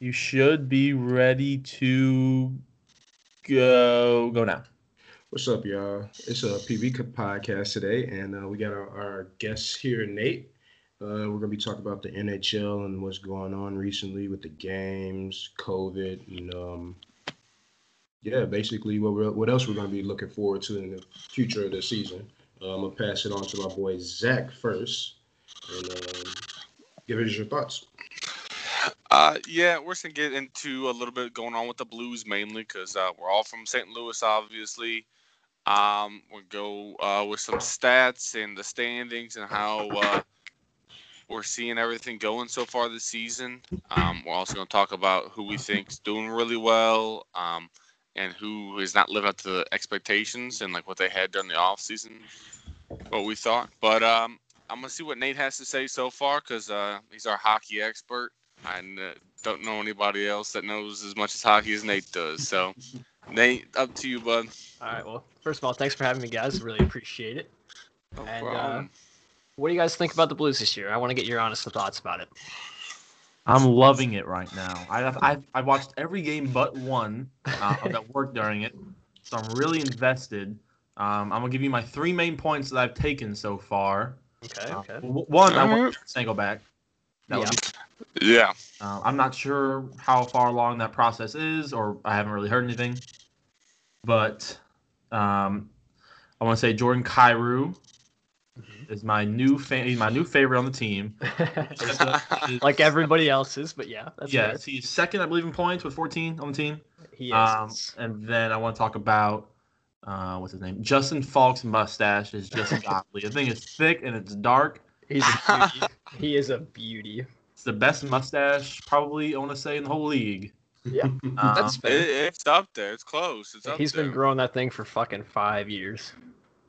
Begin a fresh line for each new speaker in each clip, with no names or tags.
You should be ready to go go now.
What's up, y'all? It's a PV podcast today, and uh, we got our, our guest here, Nate. Uh, we're gonna be talking about the NHL and what's going on recently with the games, COVID, and um, yeah, basically what what else we're gonna be looking forward to in the future of the season. Uh, I'm gonna pass it on to my boy Zach first, and um, give us your thoughts.
Uh, yeah, we're gonna get into a little bit going on with the Blues mainly because uh, we're all from St. Louis, obviously. Um, we'll go uh, with some stats and the standings and how uh, we're seeing everything going so far this season. Um, we're also going to talk about who we think's doing really well um, and who is not living up to the expectations and like what they had during the off season, what we thought. But um, I'm gonna see what Nate has to say so far because uh, he's our hockey expert. I uh, don't know anybody else that knows as much as hockey as Nate does. So, Nate, up to you, bud.
All right. Well, first of all, thanks for having me, guys. Really appreciate it.
No
And, uh. What do you guys think about the Blues this year? I want to get your honest thoughts about it.
I'm loving it right now. I have I've, I've watched every game but one. Uh, I've got work during it, so I'm really invested. Um, I'm gonna give you my three main points that I've taken so far.
Okay.
Uh,
Okay.
w- one, I want to go back. That would be
yeah.
Uh, I'm not sure how far along that process is, or I haven't really heard anything. But um, I want to say Jordan Kyrou
Mhm.
is my new fan. He's my new favorite on the team.
like everybody else's, but yeah, that's
yes, he's second, I believe, in points with 14 on the team.
fair. He is.
Um, and then I want to talk about uh, what's his name? Justin Faulk's mustache is just godly. The thing is thick and it's dark.
He's a beauty. he is a beauty.
It's the best mustache, probably, I want to say, in the whole league.
Yeah,
Um,
that's
It, it's up there. It's close. It's up
He's
there.
been growing that thing for fucking five years.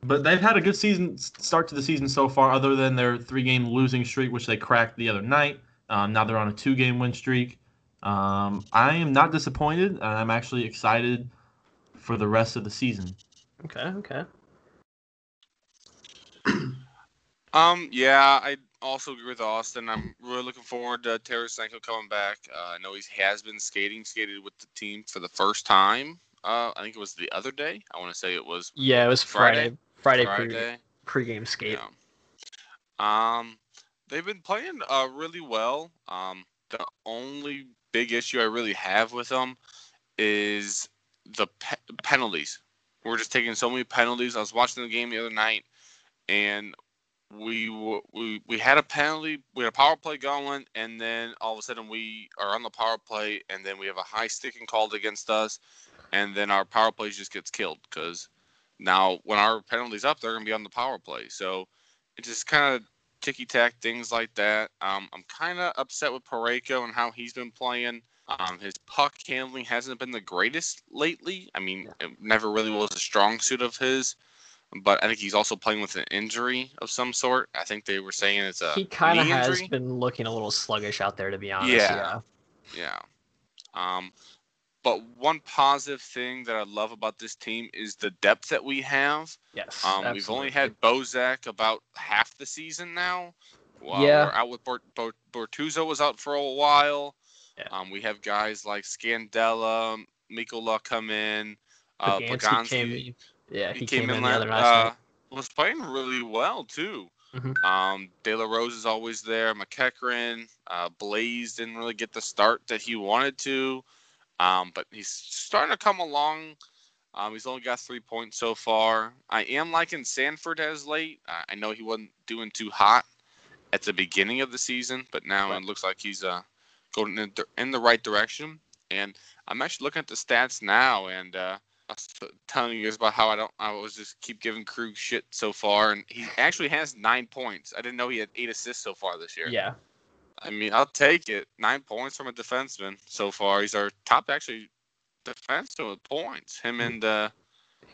But they've had a good season start to the season so far, other than their three-game losing streak, which they cracked the other night. Um, now they're on a two-game win streak. Um, I am not disappointed, and I'm actually excited for the rest of the season.
Okay. Okay.
Um, yeah, I also agree with Austin. I'm really looking forward to Tarasenko coming back. Uh, I know he has been skating, skated with the team for the first time. Uh, I think it was the other day. I want to say it was
Yeah, it was
Friday?
Friday. Friday, pre
pre
game skate.
Yeah. Um, they've been playing uh really well. Um, the only big issue I really have with them is the pe- penalties. We're just taking so many penalties. I was watching the game the other night, and we we we had a penalty. We had a power play going, and then all of a sudden we are on the power play, and then we have a high sticking called against us, and then our power play just gets killed because now when our penalties up, they're gonna be on the power play. So it's just kind of ticky tack things like that. Um, I'm kind of upset with Parayko and how he's been playing. Um, his puck handling hasn't been the greatest lately. I mean, it never really was a strong suit of his. But I think he's also playing with an injury of some sort. I think they were saying it's a
he kind of has
injury.
been looking a little sluggish out there, to be honest.
Yeah. Yeah. Um, but one positive thing that I love about this team is the depth that we have.
Yes.
Um, we've only had Bozak about half the season now. Well,
Yeah.
We're out with Bort- Bort- Bortuzzo was out for a while.
Yeah.
Um, we have guys like Scandella, Mikkola come in. Uh,
Poganski yeah, he,
he
came, in the other night.
uh, was playing really well too.
Mhm.
Um, De La Rose is always there. MacEachern, uh, Blais didn't really get the start that he wanted to, um, but he's starting to come along. Um, he's only got three points so far. I am liking Sanford as late. Uh, I know he wasn't doing too hot at the beginning of the season, but now it looks like he's uh, going in the, in the right direction. And I'm actually looking at the stats now, and uh, I was telling you guys about how I don't. I was just keep giving Krug shit so far, and he actually has nine points. I didn't know he had eight assists so far this year.
yeah.
I mean, I'll take it. Nine points from a defenseman so far. He's our top actually defenseman with points. Him and uh,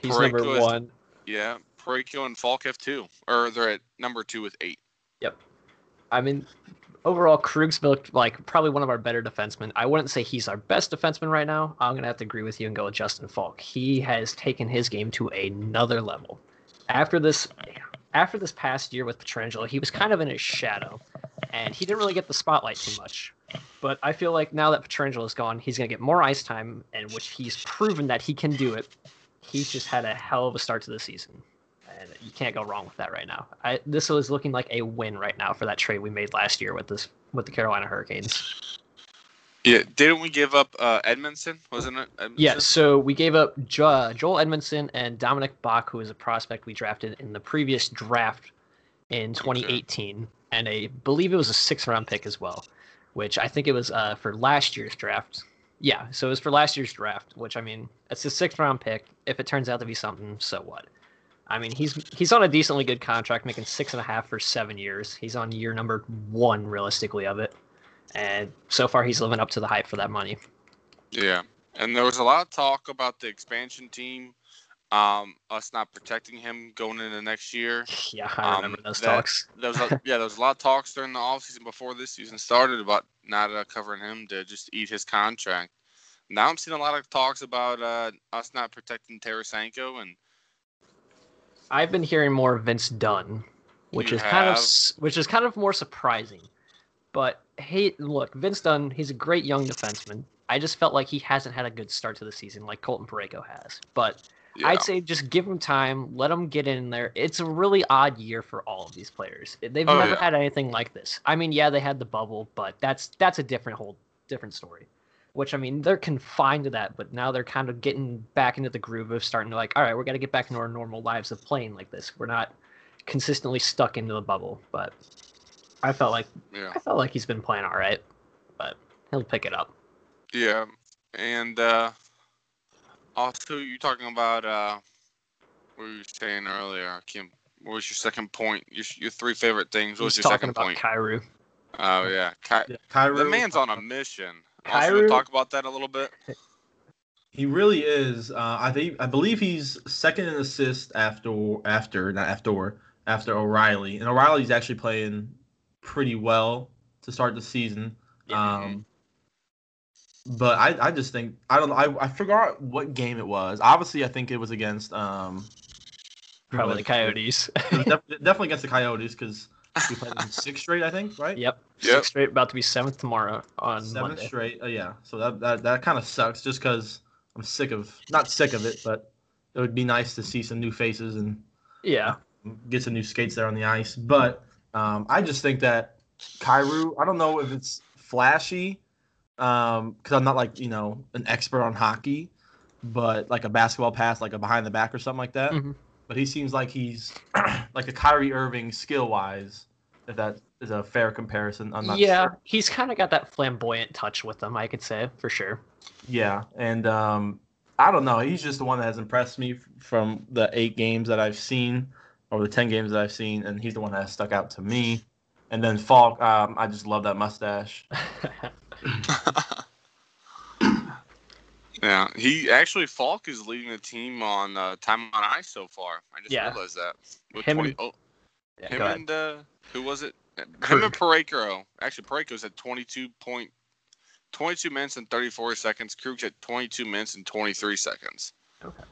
He's
Parayko
number
is-
one.
yeah, Parayko and Faulk have two, or they're at number two with eight. Yep.
I mean, overall, Krug's looked like probably one of our better defensemen. I wouldn't say he's our best defenseman right now. I'm gonna have to agree with you and go with Justin Faulk. He has taken his game to another level. After this, after this past year with Pietrangelo, he was kind of in his shadow, and he didn't really get the spotlight too much. But I feel like now that Pietrangelo is gone, he's to get more ice time, and which he's proven that he can do it. He's just had a hell of a start to the season, and you can't go wrong with that right now. I, this was looking like a win right now for that trade we made last year with this with the Carolina Hurricanes.
Yeah, didn't we give up uh, Edmundson? Wasn't it? Edmundson?
Yeah, so we gave up jo- Joel Edmundson and Dominik Bokk, who is a prospect we drafted in the previous draft in 2018, and I believe it was a sixth round pick as well, which I think it was uh, for last year's draft. Yeah, so it was for last year's draft, which I mean, it's a sixth round pick. If it turns out to be something, so what? I mean, he's he's on a decently good contract, making six and a half for seven years. He's on year number one, realistically, of it, and so far he's living up to the hype for that money.
Yeah, and there was a lot of talk about the expansion team, um, us not protecting him going into next year.
Yeah, I
Um,
remember those
that-
talks.
There was a, yeah, there was a lot of talks during the offseason before this season started about not uh, covering him to just eat his contract. Now I'm seeing a lot of talks about uh, us not protecting Tarasenko, and
I've been hearing more of Vince Dunn, which
You
is kind of which is kind of more surprising. But hey, look, Vince Dunn, he's a great young defenseman. I just felt like he hasn't had a good start to the season like Colton Parayko has. But
yeah,
I'd say just give him time, let him get in there. It's a really odd year for all of these players. They've
Oh,
never
yeah.
had anything like this. I mean, yeah, they had the bubble, but that's that's a different whole different story. Which I mean, they're confined to that, but now they're kind of getting back into the groove of starting to like, all right, we're gonna get back into our normal lives of playing like this. We're not consistently stuck into the bubble. But I felt like
yeah,
I felt like he's been playing all right, but he'll pick it up.
yeah, and uh, also you're talking about uh, what were you saying earlier? Kim? What was your second point? Your your three favorite things. What was
He's
your
talking
second
about
point?
Kyrou.
Oh yeah, Ky-
Yeah, Kyrou,
the man's on a mission. Also,
Kyrou-
talk about that a little bit.
He really is. Uh, I think I believe he's second in assist after after not after after O'Reilly, and O'Reilly's actually playing pretty well to start the season.
Yeah.
Um, but I, I just think I don't know. I, I forgot what game it was. Obviously, I think it was against um,
Probably the? Coyotes.
It was def- definitely against the Coyotes because we played them six straight. I think right.
Yep.
Yep.
Six straight, about to be seventh tomorrow on
Seven
Monday.
straight. Uh, yeah. So that that, that kind of sucks just because I'm sick of not sick of it, but it would be nice to see some new faces and
Yeah.
get some new skates there on the ice. But um, I just think that Kyrou, I don't know if it's flashy, because I'm not like you know an expert on hockey, but like a basketball pass, like a behind the back or something like that.
Mhm.
But he seems like he's like a Kyrie Irving skill wise, if that is a fair comparison. I'm not
yeah,
sure.
he's kind of got that flamboyant touch with him, I could say for sure.
Yeah, and um, I don't know. He's just the one that has impressed me from the eight games that I've seen, or the ten games that I've seen, and he's the one that has stuck out to me. And then Faulk, um, I just love that mustache.
Yeah, he actually Faulk is leading the team on uh, time on ice so far. I just
Yeah.
realized that. With
Him
20,
and-
oh,
Yeah,
him and uh, who was it? Him
Krug.
and Parayko. Actually, Parayko's at 22 point, 22 minutes and 34 seconds. Krug's at 22 minutes and 23 seconds,
Okay.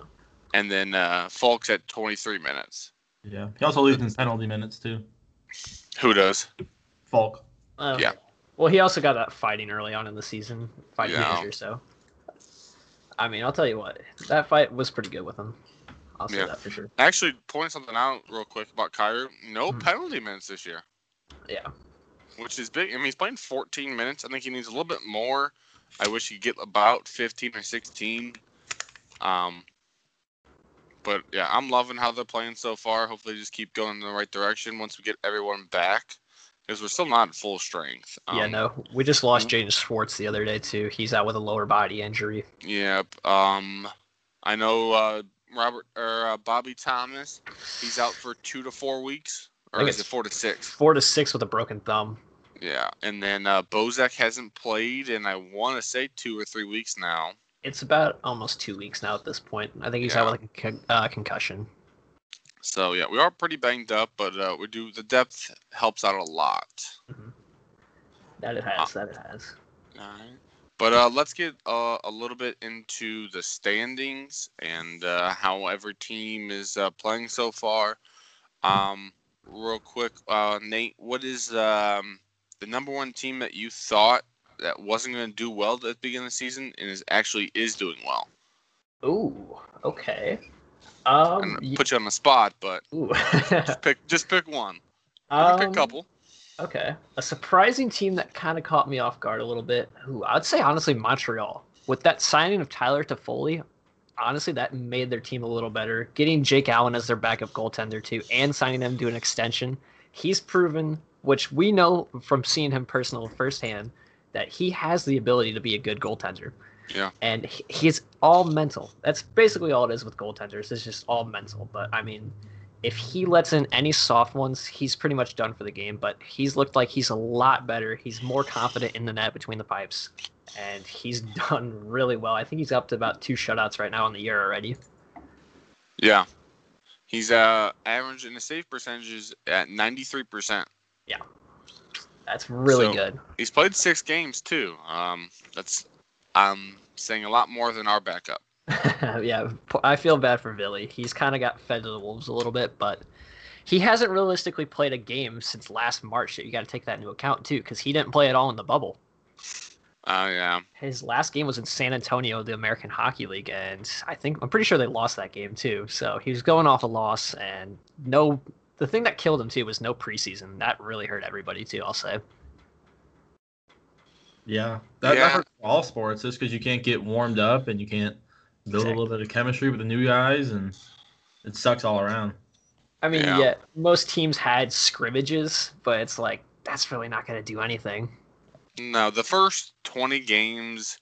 and then uh, Faulk's at 23 minutes.
Yeah, he also leads in penalty minutes too.
Who does?
Faulk.
Um,
Yeah.
Well, he also got that fighting early on in the season, fighting
Yeah.
manager. So, I mean, I'll tell you what, that fight was pretty good with him. I'll say
Yeah.
that for sure.
Actually, point something out real quick about Kyrou. No
Hmm.
penalty minutes this year.
Yeah.
which is big. I mean, he's playing 14 minutes. I think he needs a little bit more. I wish he'd get about 15 or 16. Um, but yeah, I'm loving how they're playing so far. Hopefully, just keep going in the right direction once we get everyone back, because we're still not at full strength.
yeah,
Um,
no, we just lost Jaden Schwartz the other day too. He's out with a lower body injury.
Yep. Um, I know uh, Robert or uh, Bobby Thomas. He's out for two to four weeks,
I
or is it four to six?
Four to six with a broken thumb.
Yeah, and then uh, Bozak hasn't played in I want to say two or three weeks now.
It's about almost two weeks now at this point. I think he's
Yeah.
out with like a con- uh, concussion.
So yeah, we are pretty banged up, but uh, we do the depth helps out a lot.
That it has. That it has.
Alright. But uh, let's get uh, a little bit into the standings and uh, how every team is uh, playing so far. Um, real quick, uh, Nate, what is um, the number one team that you thought that wasn't going to do well at the beginning of the season and is actually is doing well.
Ooh, okay. Um, y-
put you on the spot, but just pick just pick one. Can pick
Um,
a couple.
Okay. A surprising team that kind of caught me off guard a little bit. Who I'd say honestly Montreal. With that signing of Tyler Toffoli, honestly that made their team a little better. Getting Jake Allen as their backup goaltender too, and signing him to an extension, he's proven, which we know from seeing him personal firsthand, that he has the ability to be a good goaltender.
Yeah.
And he- he's all mental. That's basically all it is with goaltenders. It's just all mental. But I mean, if he lets in any soft ones, he's pretty much done for the game. But he's looked like he's a lot better. He's more confident in the net between the pipes, and he's done really well. I think he's up to about two shutouts right now in the year already.
Yeah. He's uh in the save percentages at 93%.
Yeah, that's really
So-
good.
He's played 6 games too. Um that's I'm saying a lot more than our backup.
yeah, I feel bad for Billy. He's kind of got fed to the wolves a little bit, but he hasn't realistically played a game since last March. You got to take that into account too, because he didn't play at all in the bubble.
Uh yeah.
His last game was in San Antonio, the American Hockey League, and I think I'm pretty sure they lost that game too. So he was going off a loss, and no. The thing that killed him too was no preseason. That really hurt everybody too. I'll say.
Yeah, that,
Yeah.
that hurts for all sports just because you can't get warmed up and you can't build a little bit of chemistry with the new guys, and it sucks all around.
I mean,
Yeah.
yeah, most teams had scrimmages, but it's like that's really not going to do anything.
No, the first 20 games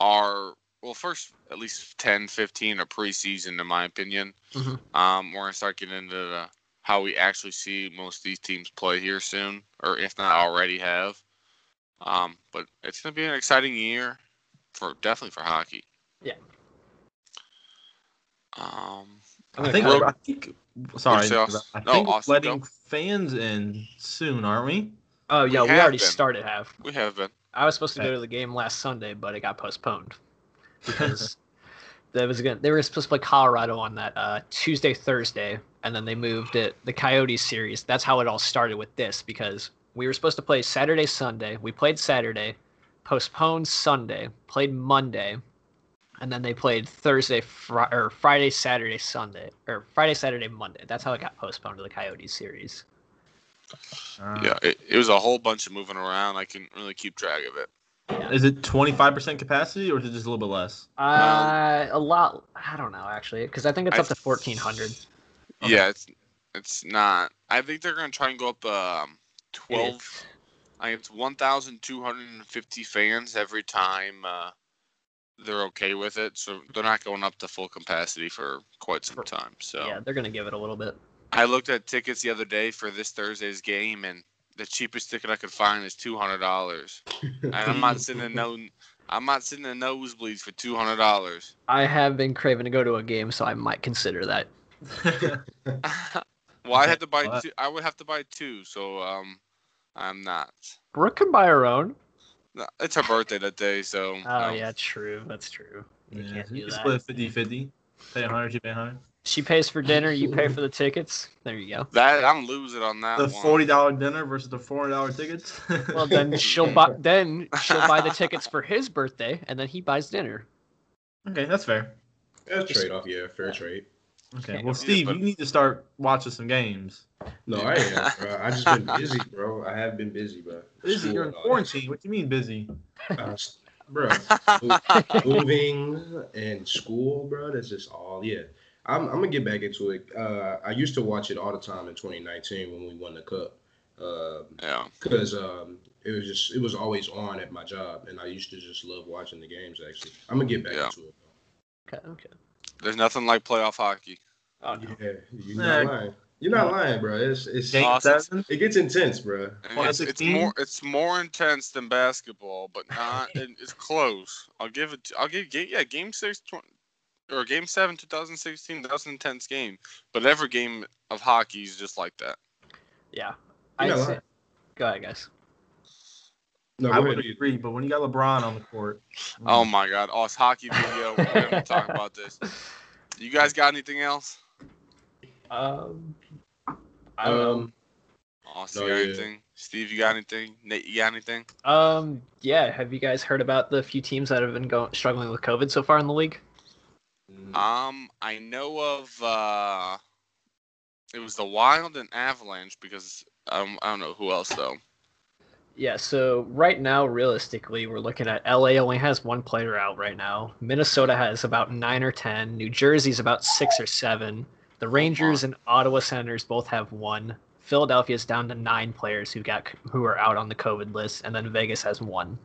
are well, first at least 10, 15 are preseason in my opinion.
Mhm.
Um, we're gonna start getting into the, how we actually see most of these teams play here soon, or if not already have. Um, but it's gonna be an exciting year for definitely for hockey.
Yeah.
Um,
I'm
I
gonna
think, I think sorry, I think we're
Austin,
letting
go.
fans in soon, aren't we?
Oh yeah,
We
we, already
been.
started. Have
we have been.
I was supposed to
Okay.
go to the game last Sunday, but it got postponed because there was gonna, they were supposed to play Colorado on that uh, Tuesday Thursday, and then they moved it the Coyotes series. That's how it all started with this because we were supposed to play Saturday Sunday. We played Saturday, postponed Sunday, played Monday, and then they played Thursday fri- or Friday Saturday Sunday or Friday Saturday Monday. That's how it got postponed to the Coyotes series.
Uh,
Yeah, it, it was a whole bunch of moving around. I couldn't really keep track of it.
Is it 25% capacity or is it just a little bit less?
Uh, a lot. I don't know actually, because I think it's
I
up to fourteen hundred.
Okay.
Yeah, it's it's not. I think they're gonna try and go up um twelve. I think it's one thousand two hundred and fifty fans every time uh, they're okay with it. So they're not going up to full capacity for quite some time. So
Yeah, they're gonna give it a little bit.
I looked at tickets the other day for this Thursday's game, and the cheapest ticket I could find is two hundred dollars. And I'm not sitting in no. I'm not sitting in nosebleeds for two hundred dollars.
I have been craving to go to a game, so I might consider that.
well, I had to buy.
What?
Two, I would have to buy two, so um, I'm not.
Brooke can buy her own.
No, It's her birthday that day, so.
Oh
um,
yeah, true. That's true. You
yeah,
can't do
you can
that.
split 50 50. Pay 100, you pay 100.
She pays for dinner. You pay for the tickets. There you go.
That I'm losing on that
The $40 dinner versus the $400 tickets.
Well, then she'll buy. Then she'll buy the tickets for his birthday, and then he buys dinner.
okay, that's fair.
That's trade off, yeah, fair trade.
Okay, well, Steve,
but-
you need to start watching some games.
No, I am, bro. I just been busy, bro. I have been busy, bro.
Busy,
School
you're in
and all that
quarantine. What do you mean busy?
Uh, bro, moving and school, bro. That's just all. Yeah, I'm, I'm gonna get back into it. Uh, I used to watch it all the time in 2019 when we won the cup. Um,
yeah.
because um, it was just it was always on at my job, and I used to just love watching the games. Actually, I'm gonna get back
Yeah.
into it.
Okay. Okay.
There's nothing like playoff hockey.
Oh no.
Yeah, you're
Nah.
not lying. You're not lying, bro. It's it's
Awesome.
it gets intense, bro.
And It's, it's more it's more intense than basketball, but not. it's close. I'll give it. I'll give. ga- Yeah, game six. 20, or game seven, 2016. That was an intense game. But every game of hockey is just like that.
Yeah. I
not
say,
lying.
go ahead, guys.
No,
I would
ahead.
agree, but when you got LeBron on the court,
Oh my God! Oh, it's hockey video. We're gonna talk about this. You guys got anything else?
Um. I don't know.
Um,
Austin,
No,
got
yeah.
anything? Steve, you got anything? Nate, you got anything?
Um, yeah. Have you guys heard about the few teams that have been going struggling with COVID so far in the league?
Um, I know of. uh It was the Wild and Avalanche because um, I don't know who else though.
Yeah, so right now, realistically, we're looking at LA only has one player out right now. Minnesota has about nine or ten. New Jersey's about six or seven. The Rangers and Ottawa Senators both have one. Philadelphia's down to nine players who got who are out on the COVID list, and then Vegas has one.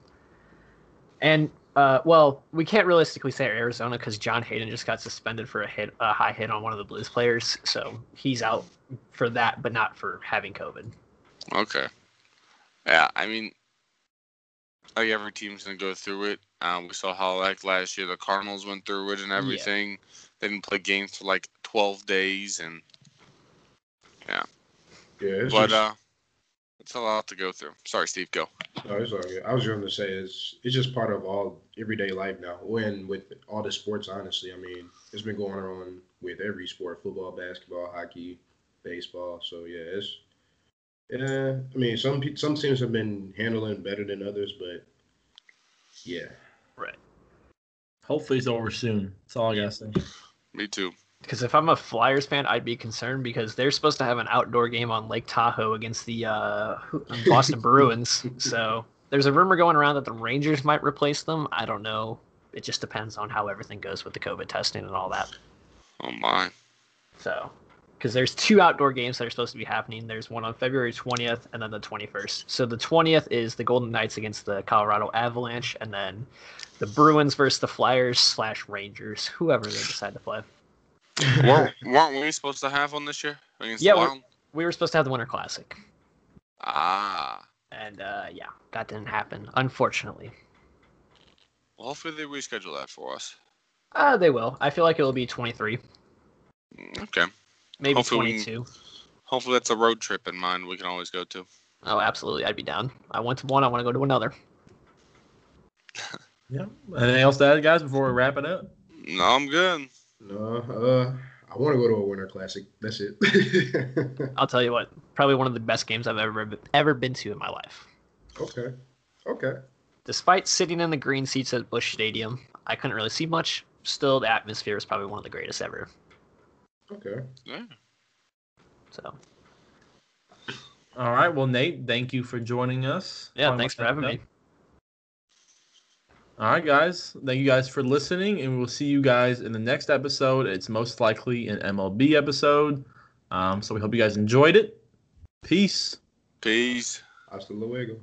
And uh, well, we can't realistically say Arizona because John Hayden just got suspended for a hit, a high hit on one of the Blues players, so he's out for that, but not for having COVID.
Okay. Yeah, I mean, like every team's gonna go through it. Um, we saw how like last year the Cardinals went through it and everything. They didn't play games for like twelve days, and
Yeah, it's
but
just,
uh, it's a lot to go through. Sorry, Steve. Go.
no, it's all good. I was going to say it's it's just part of all everyday life now. When with all the sports, honestly, I mean, it's been going on with every sport: football, basketball, hockey, baseball. So yeah, it's yeah. I mean, some some teams have been handling better than others, but yeah,
Right.
Hopefully it's over soon. That's all I gotta say.
Me too.
Because if I'm a Flyers fan, I'd be concerned because they're supposed to have an outdoor game on Lake Tahoe against the uh, Boston Bruins. So there's a rumor going around that the Rangers might replace them. I don't know. It just depends on how everything goes with the COVID testing and all that.
Oh my.
So, because there's two outdoor games that are supposed to be happening. There's one on February 20th and then the 21st. So the 20th is the Golden Knights against the Colorado Avalanche, and then the Bruins versus the Flyers slash Rangers, whoever they decide to play.
weren't, weren't we supposed to have one this year
Yeah, we're- We were supposed to have the Winter Classic.
Ah.
And uh, yeah, that didn't happen, unfortunately.
Well, hopefully they reschedule that for us.
Uh, they will. I feel like it'll be 23,
Mm, Okay.
Maybe
Hopefully we can-
22.
Hopefully that's a road trip in mind we can always go to.
Oh, absolutely. I'd be down. I went to one. I want to go to another.
Yeah. Anything else to add, guys, before we wrap it up?
No, I'm good.
no, uh, I want to go to a Winter Classic. That's it.
I'll tell you what. Probably one of the best games I've ever ever been to in my life.
okay, okay.
Despite sitting in the green seats at Busch Stadium, I couldn't really see much. Still, the atmosphere is probably one of the greatest ever.
Okay.
Yeah.
So
All right. Well, Nate, thank you for joining us.
yeah, thanks for having
that
me.
All right, guys. Thank you guys for listening, and we'll see you guys in the next episode. It's most likely an MLB episode. Um, so we hope you guys enjoyed it. Peace.
Peace.
Hasta luego.